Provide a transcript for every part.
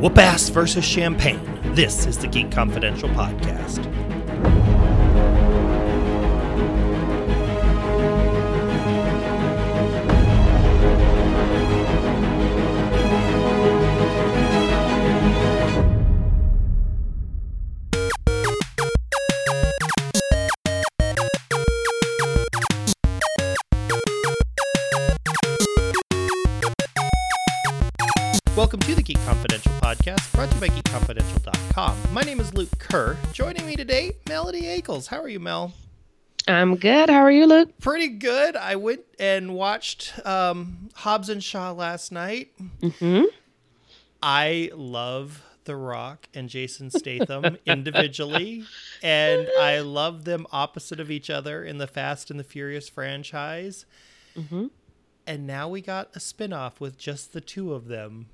Whoop ass versus champagne. This is the Geek Confidential podcast. Melody Akels. How are you, Mel? I'm good. How are you, Luke? Pretty good. I went and watched um, Hobbs and Shaw last night. Mm-hmm. I love The Rock and Jason Statham individually, and I love them opposite of each other in the Fast and the Furious franchise. Mm-hmm. And now we got a spin off with just the two of them.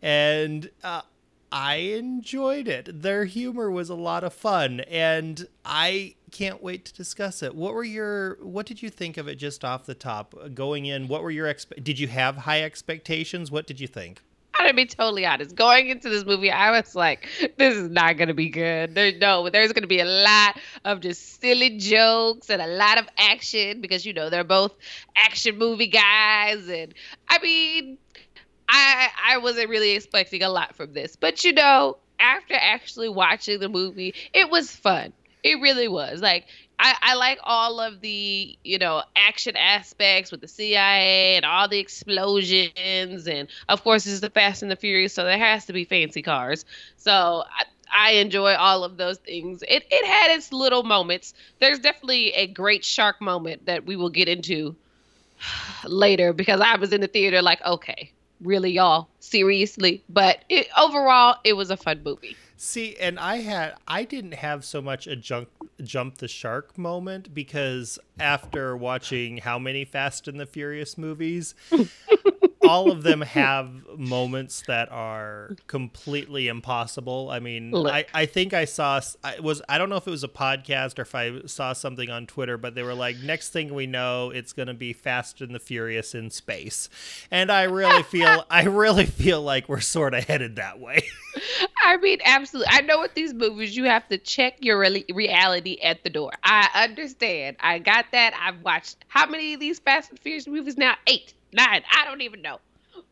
And uh, I enjoyed it. Their humor was a lot of fun, and I can't wait to discuss it. What were your what did you think of it just off the top going in? What were your expe- did you have high expectations? What did you think? I'm gonna be totally honest. Going into this movie, I was like, "This is not gonna be good." There, no, there's gonna be a lot of just silly jokes and a lot of action because you know they're both action movie guys, and I mean, I I wasn't really expecting a lot from this, but you know, after actually watching the movie, it was fun. It really was. Like I, I like all of the you know action aspects with the CIA and all the explosions, and of course this is the Fast and the Furious, so there has to be fancy cars. So I, I enjoy all of those things. It it had its little moments. There's definitely a great shark moment that we will get into later because I was in the theater like, okay, really y'all seriously. But it, overall it was a fun movie. See, and I had I didn't have so much a jump jump the shark moment because after watching how many Fast and the Furious movies, all of them have moments that are completely impossible. I mean, Look. I, I think I saw I was I don't know if it was a podcast or if I saw something on Twitter, but they were like, next thing we know, it's going to be Fast and the Furious in space, and I really feel I really feel like we're sort of headed that way. i mean absolutely. I know with these movies you have to check your re- reality at the door. I understand. I got that. I've watched how many of these fast and furious movies now? Eight nine i don't even know.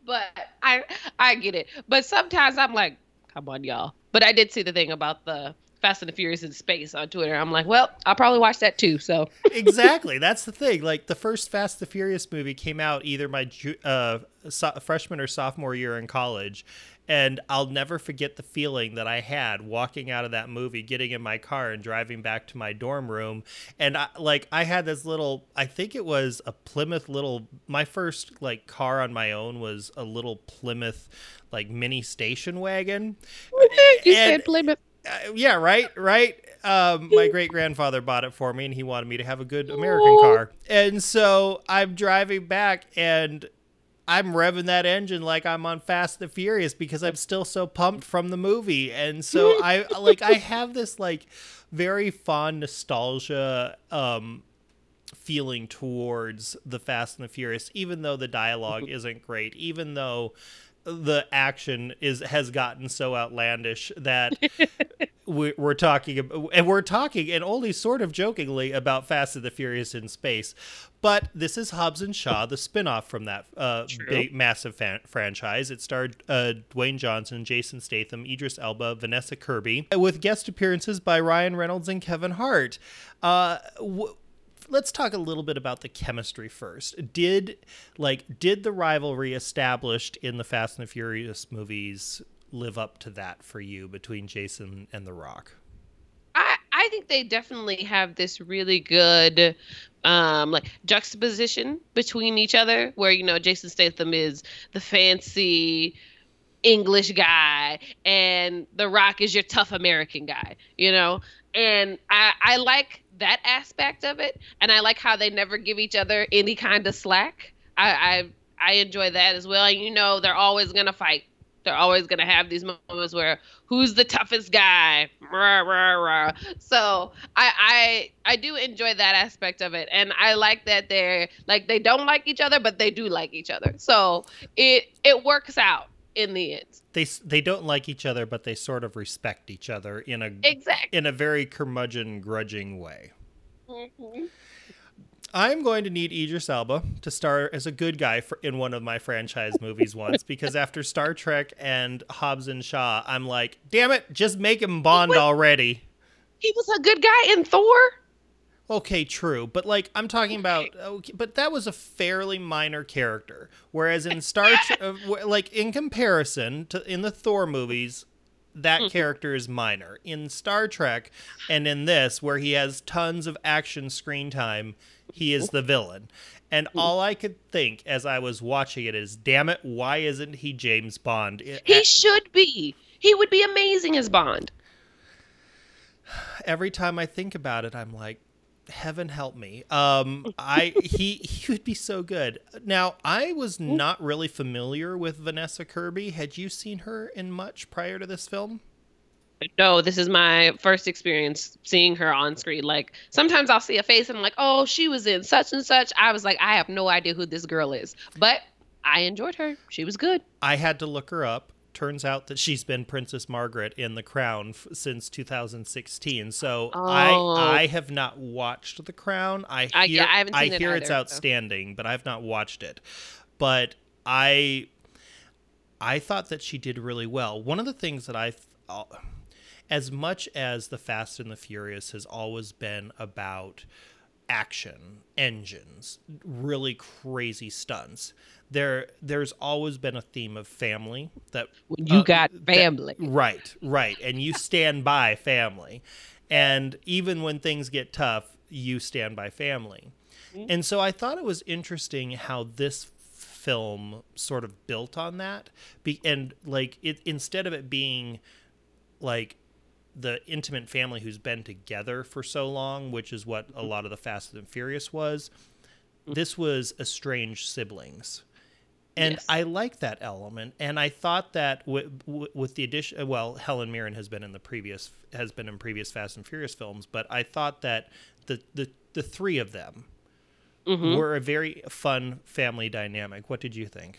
But i i get it. But sometimes i'm like come on y'all. But i did see the thing about the fast and the furious in space on twitter. I'm like well i'll probably watch that too. So exactly. That's the thing. Like the first Fast and the Furious movie came out either my uh, so- freshman or sophomore year in college, and I'll never forget the feeling that I had walking out of that movie, getting in my car and driving back to my dorm room, and I, like I had this little. I think it was a Plymouth little. My first like car on my own was a little Plymouth like mini station wagon. you And- said plymouth uh, yeah, right, right. Um, my great grandfather bought it for me, and he wanted me to have a good American car. And so I'm driving back, and I'm revving that engine like I'm on Fast and the Furious because I'm still so pumped from the movie. And so I like I have this like very fond nostalgia um feeling towards the Fast and the Furious, even though the dialogue isn't great, even though the action is has gotten so outlandish that we're talking ab- and we're talking and only sort of jokingly about Fast and the Furious in space. But this is Hobbs and Shaw, the spin-off from that uh, big massive fan- franchise. It starred uh, Dwayne Johnson, Jason Statham, Idris Elba, Vanessa Kirby, with guest appearances by Ryan Reynolds and Kevin Hart. Uh, w- let's talk a little bit about the chemistry first. Did like did the rivalry established in the Fast and the Furious movies live up to that for you between Jason and The Rock? I, I think they definitely have this really good um like juxtaposition between each other where you know Jason Statham is the fancy English guy and The Rock is your tough American guy, you know? And I I like that aspect of it and I like how they never give each other any kind of slack. I I, I enjoy that as well. And you know they're always gonna fight. They're always gonna have these moments where who's the toughest guy? Rah, rah, rah. So I, I I do enjoy that aspect of it, and I like that they're like they don't like each other, but they do like each other. So it it works out. in the end. They they don't like each other, but they sort of respect each other in a Exactly. in a very curmudgeon, grudging way. Mhm. I'm going to need Idris Elba to star as a good guy for, in one of my franchise movies once because after Star Trek and Hobbs and Shaw, I'm like, damn it, just make him Bond was- already. He was a good guy in Thor. Okay, true, but like I'm talking about, okay, but that was a fairly minor character. Whereas in Star, Trek, uh, like in comparison to in the Thor movies, that Mm-hmm. character is minor. In Star Trek and in this, where he has tons of action screen time, he is the villain. And all I could think as I was watching it is, damn it, why isn't he James Bond? He should be. He would be amazing as Bond. every time I think about it, I'm like, heaven help me. Um, I he he would be so good. Now, I was not really familiar with Vanessa Kirby. Had you seen her in much prior to this film? No, this is my first experience seeing her on screen. Like sometimes I'll see a face and I'm like, oh, she was in such and such. I was like, I have no idea who this girl is, but I enjoyed her. She was good. I had to look her up. Turns out that she's been Princess Margaret in The Crown f- since 2016. So Oh. I I have not watched The Crown. I I- hear yeah, I haven't seen it hear it's either, so. outstanding, but I've not watched it. But I I thought that she did really well. One of the things that I th- uh, as much as the Fast and the Furious has always been about action, engines, really crazy stunts. There there's always been a theme of family that When you uh, got that- family. right, right. And you stand by family. And even when things get tough, you stand by family. Mm-hmm. And so I thought it was interesting how this film sort of built on that. Be- and like it instead of it being like the intimate family who's been together for so long, which is what a lot of the Fast and Furious was, this was estranged siblings. And Yes. I like that element, and I thought that w- w- with the addition, well, Helen Mirren has been in the previous has been in previous Fast and Furious films, but I thought that the the the three of them Mhm. were a very fun family dynamic. What did you think?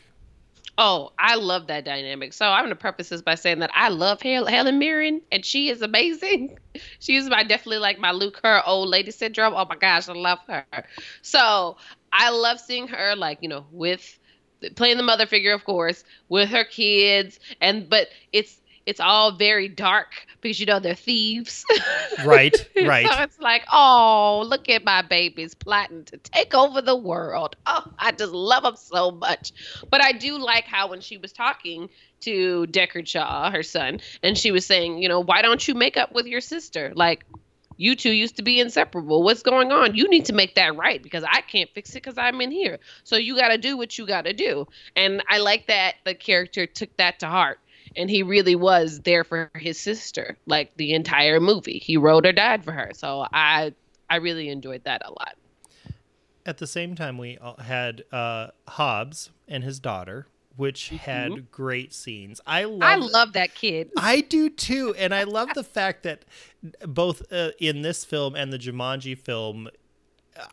Oh, I love that dynamic. So I'm going to preface this by saying that I love Hel- Helen Mirren, and she is amazing. She's my definitely like my Luke, her old lady syndrome. Oh my gosh, I love her. So I love seeing her like you know with playing the mother figure, of course, with her kids, and but it's it's all very dark because you know they're thieves. Right, right. So it's like, oh, look at my babies plotting to take over the world. Oh, I just love them so much. But I do like how when she was talking to Deckard Shaw, her son, and she was saying, you know, why don't you make up with your sister? Like, you two used to be inseparable. What's going on? You need to make that right because I can't fix it because I'm in here. So you got to do what you got to do. And I like that the character took that to heart. And he really was there for his sister, like the entire movie. He wrote or died for her. So I, I really enjoyed that a lot. At the same time, we had uh, Hobbs and his daughter, which had great scenes. I love. Mm-hmm. I love that kid. I do too, and I love the fact that both uh, in this film and the Jumanji film,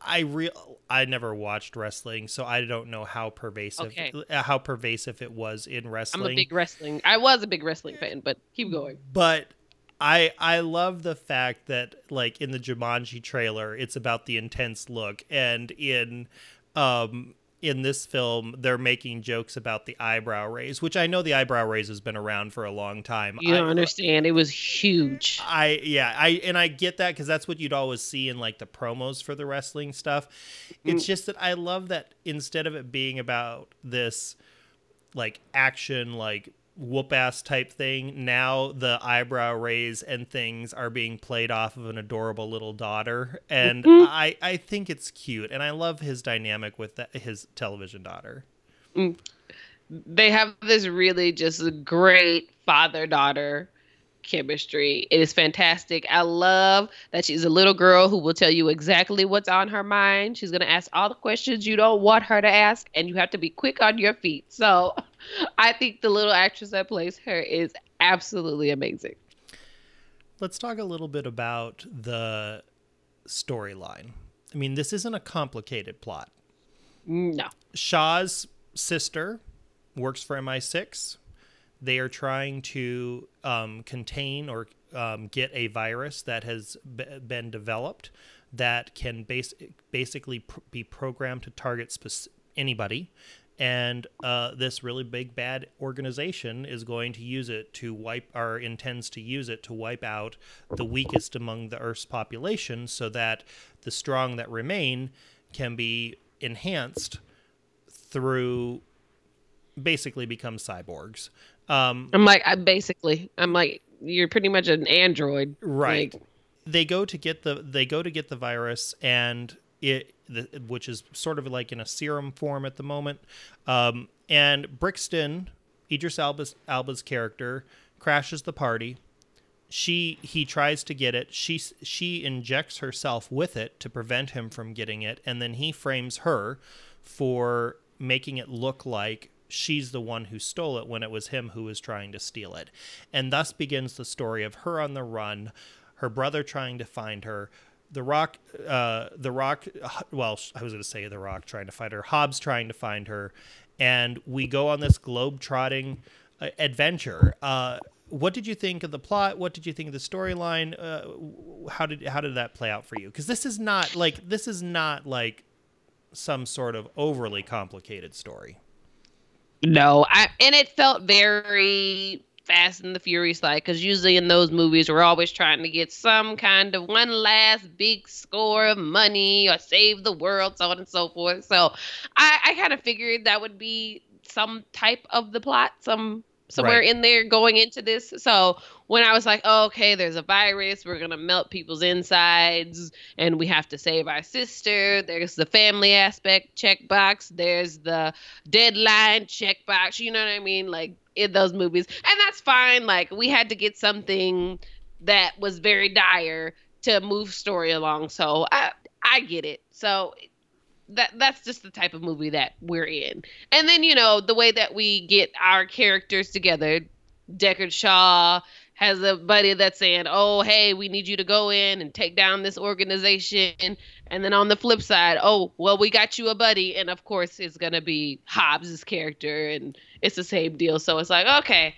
I real I never watched wrestling, so I don't know how pervasive Okay. uh, how pervasive it was in wrestling. I'm a big wrestling. I was a big wrestling fan, but keep going. but I I love the fact that like in the Jumanji trailer, it's about the intense look, and in um in this film, they're making jokes about the eyebrow raise, which I know the eyebrow raise has been around for a long time. You don't I, understand. It was huge. I yeah I and I get that because that's what you'd always see in like the promos for the wrestling stuff. It's mm. just that I love that instead of it being about this like action like whoop ass type thing, now the eyebrow raise and things are being played off of an adorable little daughter, and mm-hmm. I I think it's cute, and I love his dynamic with that, his television daughter. Mm. They have this really just great father daughter chemistry. It is fantastic. I love that she's a little girl who will tell you exactly what's on her mind. She's going to ask all the questions you don't want her to ask, and you have to be quick on your feet. So I think the little actress that plays her is absolutely amazing. Let's talk a little bit about the storyline. I mean, this isn't a complicated plot. No. Shaw's sister works for MI6. they are trying to um, contain or um, get a virus that has b- been developed that can base- basically pr- be programmed to target spec- anybody and uh, this really big bad organization is going to use it to wipe or intends to use it to wipe out the weakest among the earth's population so that the strong that remain can be enhanced through basically become cyborgs. Um, I'm like, I basically, I'm like, you're pretty much an android, right. Like, they go to get the they go to get the virus and it the, which is sort of like in a serum form at the moment. Um, and brixton idris Elba's Elba's character crashes the party. She he tries to get it. She she injects herself with it to prevent him from getting it. And then he frames her for making it look like she's the one who stole it when it was him who was trying to steal it. And thus begins the story of her on the run her brother trying to find her the rock uh the rock well i was going to say the rock trying to find her hobbs trying to find her and we go on this globe trotting uh, adventure. Uh what did you think of the plot? What did you think of the storyline? Uh, how did how did that play out for you? Because this is not like this is not like some sort of overly complicated story. No, I and it felt very Fast and the Furious like because usually in those movies we're always trying to get some kind of one last big score of money or save the world, so on and so forth. So I, I kind of figured that would be some type of the plot, some somewhere Right. in there going into this. So when I was like, oh, okay, there's a virus, we're gonna melt people's insides, and we have to save our sister. There's the family aspect checkbox. There's the deadline checkbox. You know what I mean? Like in those movies, and that's fine. Like we had to get something that was very dire to move story along. So I I get it. So that that's just the type of movie that we're in. And then you know the way that we get our characters together. Deckard Shaw has a buddy that's saying, "Oh, hey, we need you to go in and take down this organization." And then on the flip side, "Oh, well, we got you a buddy," and of course it's gonna be Hobbs's character, and it's the same deal. So it's like, okay,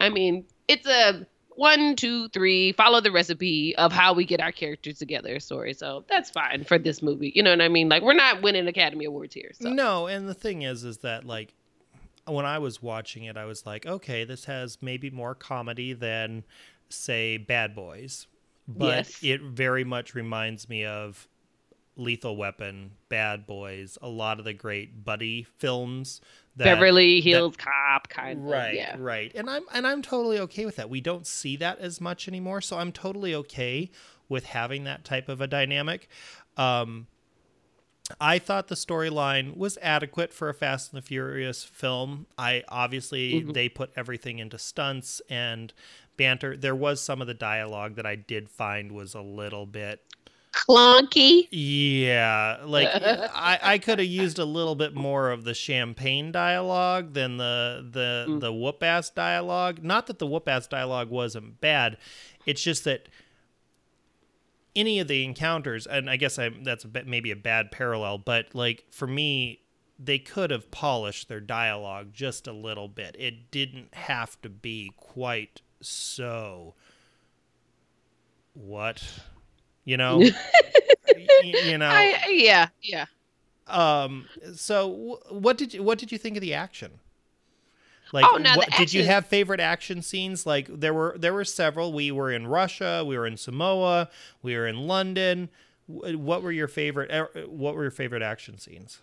I mean, it's a one, two, three, follow the recipe of how we get our characters together story. So that's fine for this movie. You know what I mean? Like we're not winning Academy Awards here. So. No, and the thing is, is that like when I was watching it, I was like, okay, this has maybe more comedy than, say, Bad Boys, but Yes. it very much reminds me of Lethal Weapon, Bad Boys, a lot of the great buddy films. That, Beverly Hills Cop kind of. right Yeah. right and i'm and i'm totally okay with that we don't see that as much anymore so i'm totally okay with having that type of a dynamic um I thought the storyline was adequate for a Fast and the Furious film. I obviously Mhm. they put everything into stunts and banter. There was some of the dialogue that I did find was a little bit Clunky. yeah, like I, I could have used a little bit more of the champagne dialogue than the the Mm. the whoop ass dialogue. Not that the whoop ass dialogue wasn't bad. It's just that any of the encounters, and I guess I that's a bit, maybe a bad parallel, but like for me, they could have polished their dialogue just a little bit. It didn't have to be quite so. What, you know, you know. I, yeah, yeah. Um. So, wh- what did you what did you think of the action? Like, Oh, the what, did you have favorite action scenes? Like, there were there were several. We were in Russia. We were in Samoa. We were in London. What were your favorite? er, What were your favorite action scenes?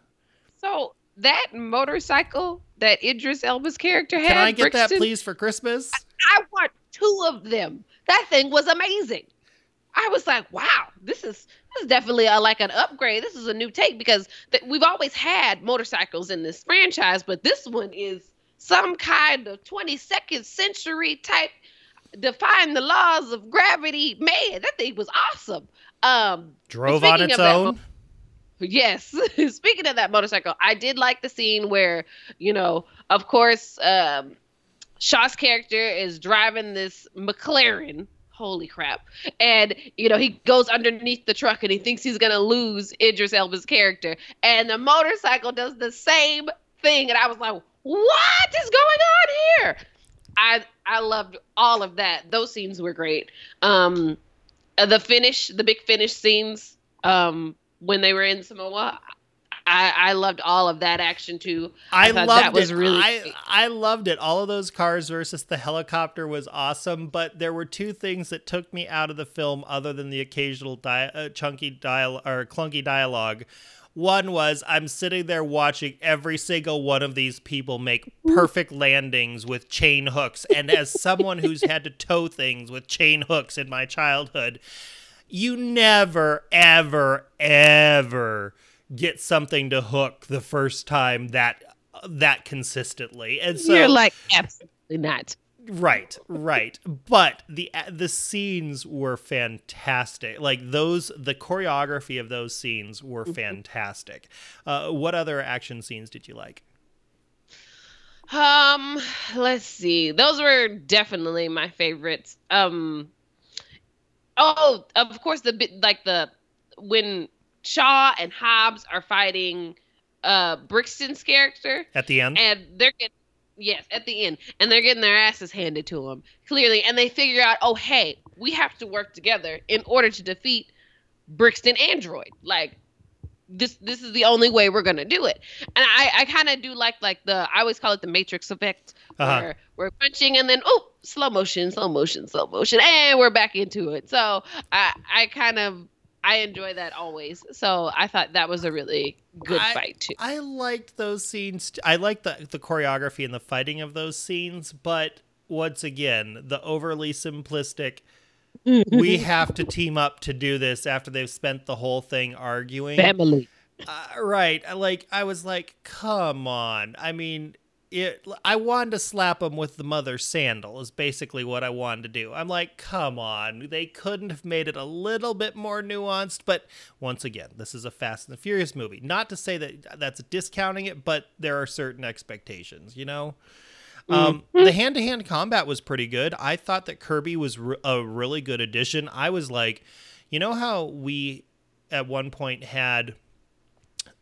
So that motorcycle that Idris Elba's character had. Can I get that, please, for Christmas? I want two of them. That thing was amazing. I was like, wow, this is this is definitely a, like an upgrade. This is a new take because th- we've always had motorcycles in this franchise, but this one is some kind of 22nd century type defying the laws of gravity. Man, that thing was awesome. Um, Drove on its own. Yes. Speaking of that motorcycle, I did like the scene where, you know, of course, um, Shaw's character is driving this McLaren. Holy crap. And, you know, he goes underneath the truck and he thinks he's going to lose Idris Elba's character. And the motorcycle does the same thing. And I was like, what is going on here? I I loved all of that. Those scenes were great. Um, the finish, the big finish scenes, um, when they were in Samoa, I, I loved all of that action too. I, I loved that was it. really I, I loved it. All of those cars versus the helicopter was awesome, but there were two things that took me out of the film other than the occasional di- uh, chunky dial or clunky dialogue. One was I'm sitting there watching every single one of these people make perfect landings with chain hooks. And as someone who's had to tow things with chain hooks in my childhood, you never, ever, ever get something to hook the first time that that consistently. And so you're like absolutely not. Right, right. But the the scenes were fantastic. Like those, the choreography of those scenes were mm-hmm. fantastic. Uh, what other action scenes did you like? Um, let's see. Those were definitely my favorites. Um, oh, of course, the bit like the when Shaw and Hobbs are fighting uh Brixton's character at the end, and they're getting Yes, at the end. And they're getting their asses handed to them, clearly. And they figure out, oh, hey, we have to work together in order to defeat Brixton Android. Like, this this is the only way we're gonna do it. And I, I kind of do like like the I always call it the Matrix effect, uh-huh. where we're punching and then oh slow motion, slow motion, slow motion, and we're back into it. So I I kind of I enjoy that always. So I thought that was a really good I, fight too. I liked those scenes. I liked the the choreography and the fighting of those scenes, but once again, the overly simplistic. we have to team up to do this after they've spent the whole thing arguing. Family. Uh, right. Like I was like, come on. I mean, it I wanted to slap him with the mother sandal is basically what I wanted to do. I'm like, come on, they couldn't have made it a little bit more nuanced, but once again, this is a Fast and the Furious movie. Not to say that that's discounting it, but there are certain expectations, you know. Um, mm-hmm. the hand-to-hand combat was pretty good. I thought that Kirby was re- a really good addition. I was like, you know how we at one point had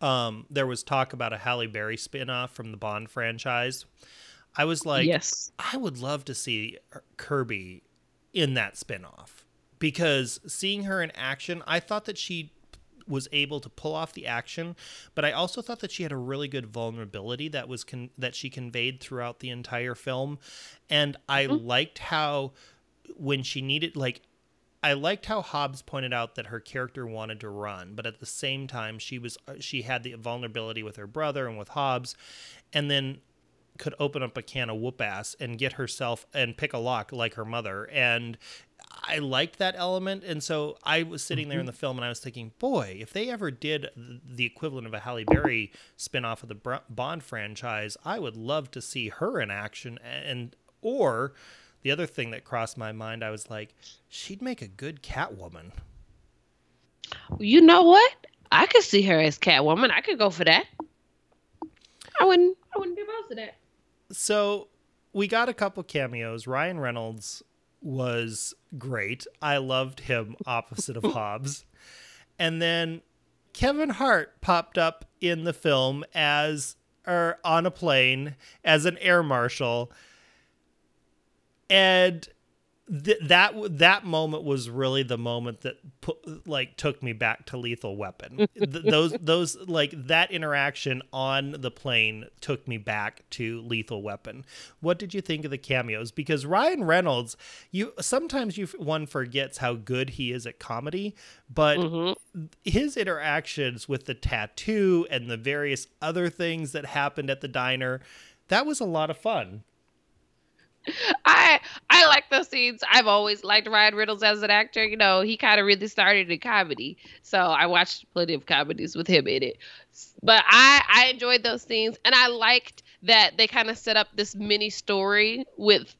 um, there was talk about a Halle Berry spinoff from the Bond franchise. I was like, yes, I would love to see Kirby in that spinoff because seeing her in action, I thought that she was able to pull off the action, but I also thought that she had a really good vulnerability that was con- that she conveyed throughout the entire film, and I mm-hmm. liked how when she needed like I liked how Hobbs pointed out that her character wanted to run, but at the same time she was uh, she had the vulnerability with her brother and with Hobbs, and then could open up a can of whoop ass and get herself and pick a lock like her mother. And I liked that element. And so I was sitting there in mm-hmm. the film and I was thinking, boy, if they ever did the equivalent of a Halle Berry spinoff of the Bond franchise, I would love to see her in action and or the other thing that crossed my mind, I was like, she'd make a good Catwoman. You know what? I could see her as Catwoman. I could go for that. I wouldn't. I wouldn't be opposed to that. So we got a couple cameos. Ryan Reynolds was great. I loved him opposite of Hobbs. And then Kevin Hart popped up in the film as or on a plane as an air marshal and th- that that moment was really the moment that put, like took me back to Lethal Weapon. Th- those those like that interaction on the plane took me back to Lethal Weapon. What did you think of the cameos? Because Ryan Reynolds, you sometimes you one forgets how good he is at comedy, but mm-hmm. his interactions with the tattoo and the various other things that happened at the diner, that was a lot of fun. I I like those scenes. I've always liked Ryan Reynolds as an actor. You know, he kind of really started in comedy, so I watched plenty of comedies with him in it. But I I enjoyed those scenes, and I liked that they kind of set up this mini story with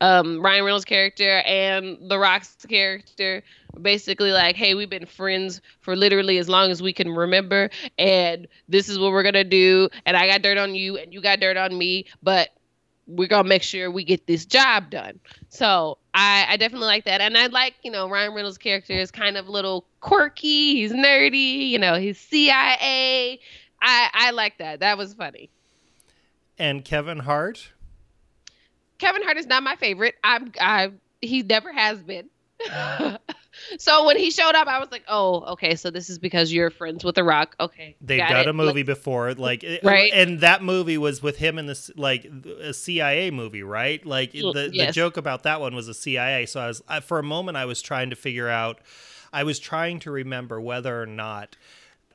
um, Ryan Reynolds' character and The Rock's character. Basically, like, hey, we've been friends for literally as long as we can remember, and this is what we're gonna do. And I got dirt on you, and you got dirt on me, but we're gonna make sure we get this job done. So I, I definitely like that, and I like you know Ryan Reynolds' character is kind of a little quirky. He's nerdy. You know, he's CIA. I I like that. That was funny. And Kevin Hart. Kevin Hart is not my favorite. I'm I he never has been. so when he showed up, I was like, "Oh, okay. So this is because you're friends with The Rock." Okay, They've got a movie before, like Right. and that movie was with him in this like a CIA movie, right? Like Mm, the the joke about that one was a CIA. So I was I, for a moment I was trying to figure out, I was trying to remember whether or not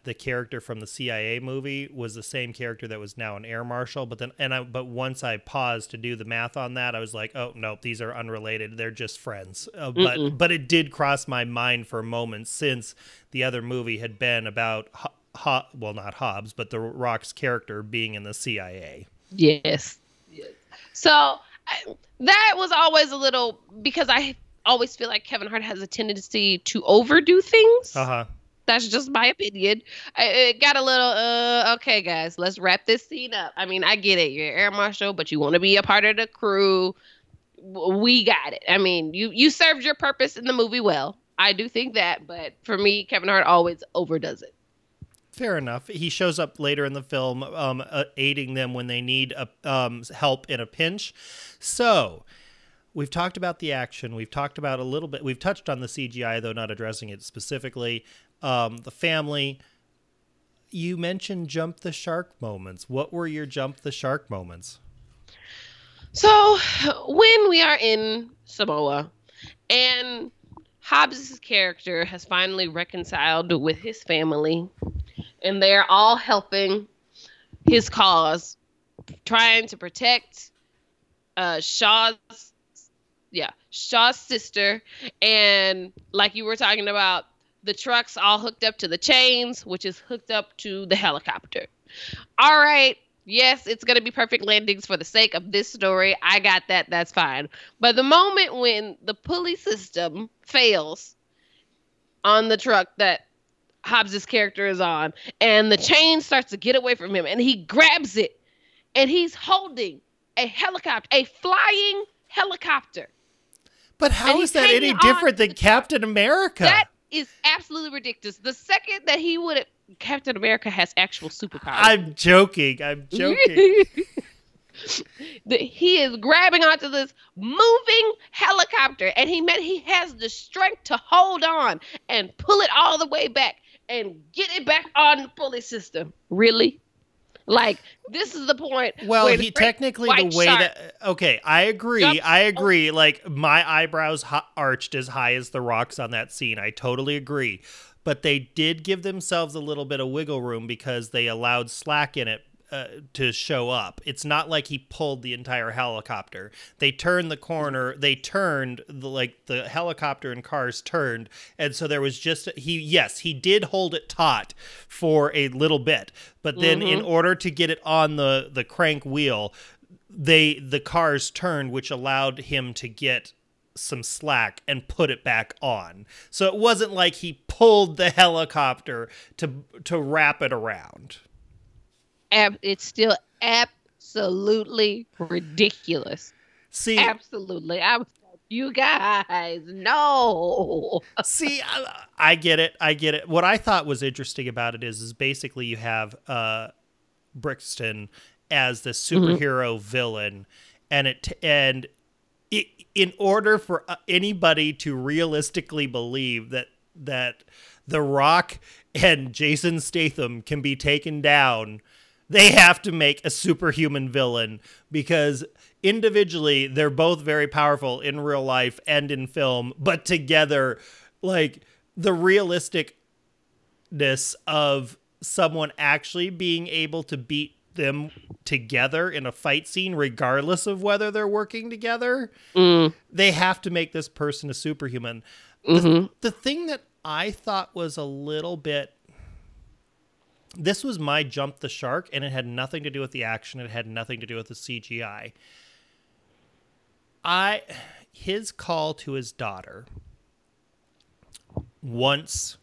the character from the CIA movie was the same character that was now an air marshal. But then and I but once I paused to do the math on that, I was like, oh no, these are unrelated. They're just friends. Uh, but Mm-mm. but it did cross my mind for a moment since the other movie had been about. Ho- Ho- well, not Hobbs, but the Rock's character being in the CIA. Yes. yes. So I, that was always a little because I always feel like Kevin Hart has a tendency to overdo things. Uh huh. That's just my opinion. I, it got a little, uh, okay, guys, let's wrap this scene up. I mean, I get it. You're air marshal, but you want to be a part of the crew. We got it. I mean, you you served your purpose in the movie well. I do think that, but for me, Kevin Hart always overdoes it. Fair enough. He shows up later in the film, um, uh, aiding them when they need a, um, help in a pinch. So, we've talked about the action. We've talked about a little bit. We've touched on the CGI, though not addressing it specifically. Um, the family. You mentioned jump the shark moments. What were your jump the shark moments? So when we are in Samoa and Hobbs' character has finally reconciled with his family and they're all helping his cause, trying to protect uh, Shaw's yeah, Shaw's sister and like you were talking about the trucks all hooked up to the chains, which is hooked up to the helicopter. All right, yes, it's going to be perfect landings for the sake of this story. I got that. That's fine. But the moment when the pulley system fails on the truck that Hobbs's character is on, and the chain starts to get away from him, and he grabs it, and he's holding a helicopter, a flying helicopter. But how is that any different than. Captain America? That is absolutely ridiculous. The second that he would have, Captain America has actual superpowers. I'm joking. I'm joking. The- he is grabbing onto this moving helicopter and he meant he has the strength to hold on and pull it all the way back and get it back on the pulley system really like this is the point Well, he technically the way shark- that okay, I agree. jumps I agree. Like my eyebrows ho- arched as high as the Rock's on that scene. I totally agree. But they did give themselves a little bit of wiggle room because they allowed slack in it uh, to show up. It's not like he pulled the entire helicopter. They turned the corner. They turned the like the helicopter and cars turned, and so there was just he. Yes, he did hold it taut for a little bit, but then in order to get it on the the crank wheel, they the cars turned, which allowed him to get some slack and put it back on. So it wasn't like he pulled the helicopter to to wrap it around. Ab- it's still absolutely ridiculous See, absolutely i was like you guys no see, I, I get it. I get it. What I thought was interesting about it is, is basically you have uh, Brixton as the superhero villain, and it and i in order for uh, anybody to realistically believe that that The Rock and Jason Statham can be taken down, they have to make a superhuman villain because individually they're both very powerful in real life and in film, but together, like the realisticness of someone actually being able to beat them together in a fight scene, regardless of whether they're working together, Mm, they have to make this person a superhuman. mhm. The thing that I thought was a little bit this was my jump the shark and it had nothing to do with the action it had nothing to do with the CGI. I his call to his daughter once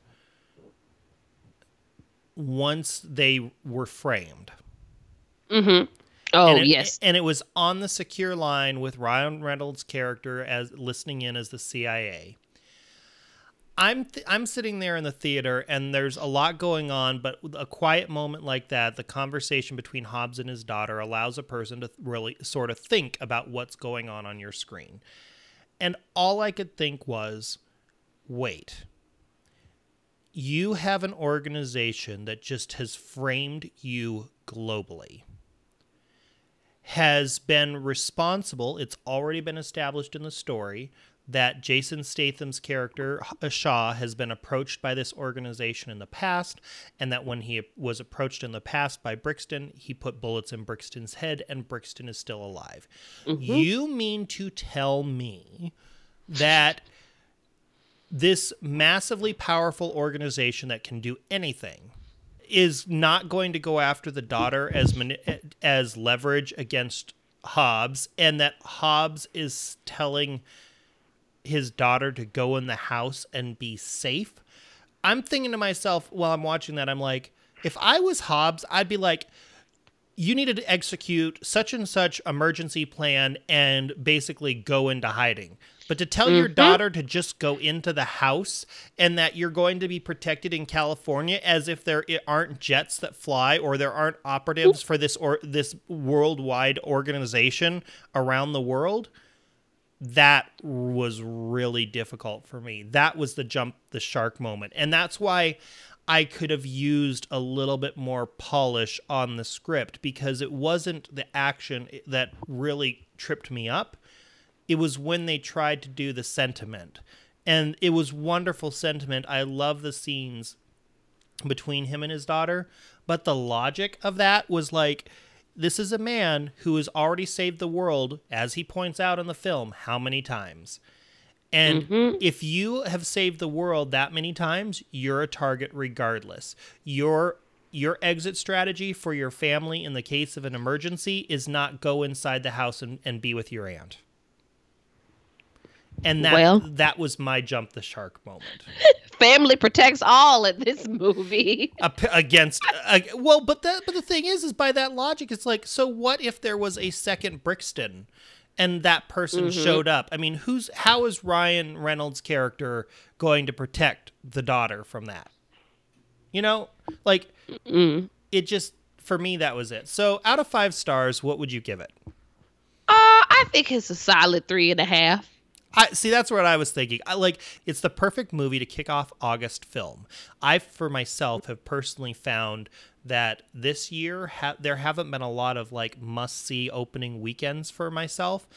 once they were framed Mm-hmm. Oh and it, yes. and it was on the secure line with Ryan Reynolds' character as listening in as the CIA. I'm th- I'm sitting there in the theater and there's a lot going on, but a quiet moment like that, the conversation between Hobbs and his daughter allows a person to really sort of think about what's going on on your screen. And all I could think was, wait. You have an organization that just has framed you globally. Has been responsible, it's already been established in the story that Jason Statham's character Shaw has been approached by this organization in the past, and that when he was approached in the past by Brixton, he put bullets in Brixton's head, and Brixton is still alive. Mm-hmm. You mean to tell me that this massively powerful organization that can do anything is not going to go after the daughter as as leverage against Hobbs, and that Hobbs is telling his daughter to go in the house and be safe. I'm thinking to myself while I'm watching that, I'm like, if I was Hobbs, I'd be like, you needed to execute such and such emergency plan and basically go into hiding. But to tell mm-hmm. your daughter to just go into the house and that you're going to be protected in California as if there aren't jets that fly or there aren't operatives for this or this worldwide organization around the world, that was really difficult for me. That was the jump the shark moment. And that's why I could have used a little bit more polish on the script because it wasn't the action that really tripped me up. It was when they tried to do the sentiment. And it was wonderful sentiment. I love the scenes between him and his daughter, but the logic of that was like this is a man who has already saved the world, as he points out in the film, how many times? And mm-hmm. if you have saved the world that many times, you're a target regardless. Your your exit strategy for your family in the case of an emergency is not go inside the house and, and be with your aunt. And that well, that was my jump the shark moment. Family protects all in this movie. Against uh, well, but that but the thing is, is by that logic, it's like, so what if there was a second Brixton, and that person mm-hmm. showed up? I mean, who's how is Ryan Reynolds' character going to protect the daughter from that? You know, like mm. it just for me that was it. So out of five stars, what would you give it? Uh, I think it's a solid three and a half. I see that's what I was thinking. I like it's the perfect movie to kick off August film. I for myself have personally found that this year ha- there haven't been a lot of like must see opening weekends for myself,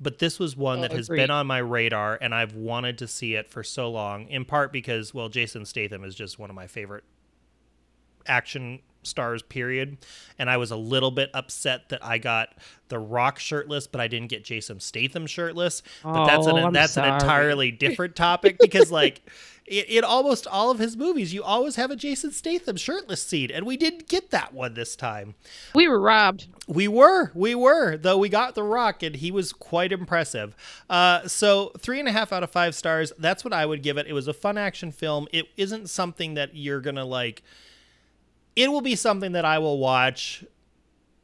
but this was one oh, that has agreed. been on my radar and I've wanted to see it for so long in part because well Jason Statham is just one of my favorite action stars period. And i was a little bit upset that i got the rock shirtless but i didn't get jason statham shirtless. But oh, that's an I'm that's sorry. an entirely different topic because like in, in almost all of his movies you always have a jason statham shirtless scene and we didn't get that one this time. We were robbed. We were we were though we got the rock and he was quite impressive. Uh, so three and a half out of five stars that's what i would give it. It was a fun action film. It isn't something that you're gonna like it will be something that I will watch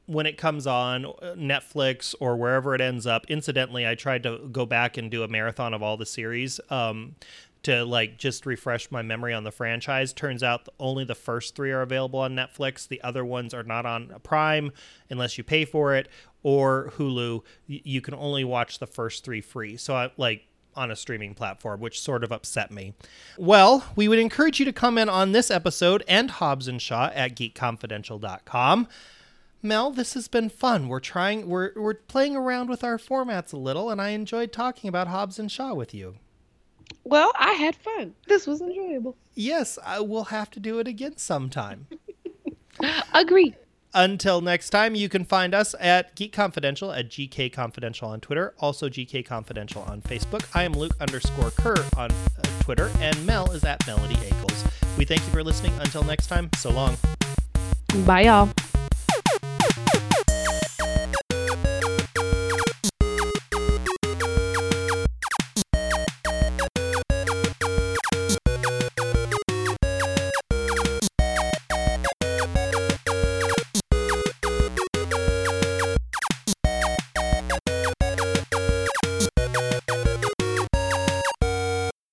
when it comes on Netflix or wherever it ends up. Incidentally, I tried to go back and do a marathon of all the series um, to like just refresh my memory on the franchise. Turns out only the first three are available on Netflix. The other ones are not on Prime unless you pay for it or Hulu. You can only watch the first three free. So I like on a streaming platform, which sort of upset me. Well, we would encourage you to comment on this episode and Hobbs and Shaw at geekconfidential.com. Mel, this has been fun. We're trying we're we're playing around with our formats a little and I enjoyed talking about Hobbs and Shaw with you. Well, I had fun. This was enjoyable. Yes, I will have to do it again sometime. Agree. Until next time, you can find us at Geek Confidential at GK Confidential on Twitter, also GK Confidential on Facebook. I am Luke underscore Kerr on uh, Twitter, and Mel is at Melody Ankles. We thank you for listening. Until next time, so long. Bye, y'all.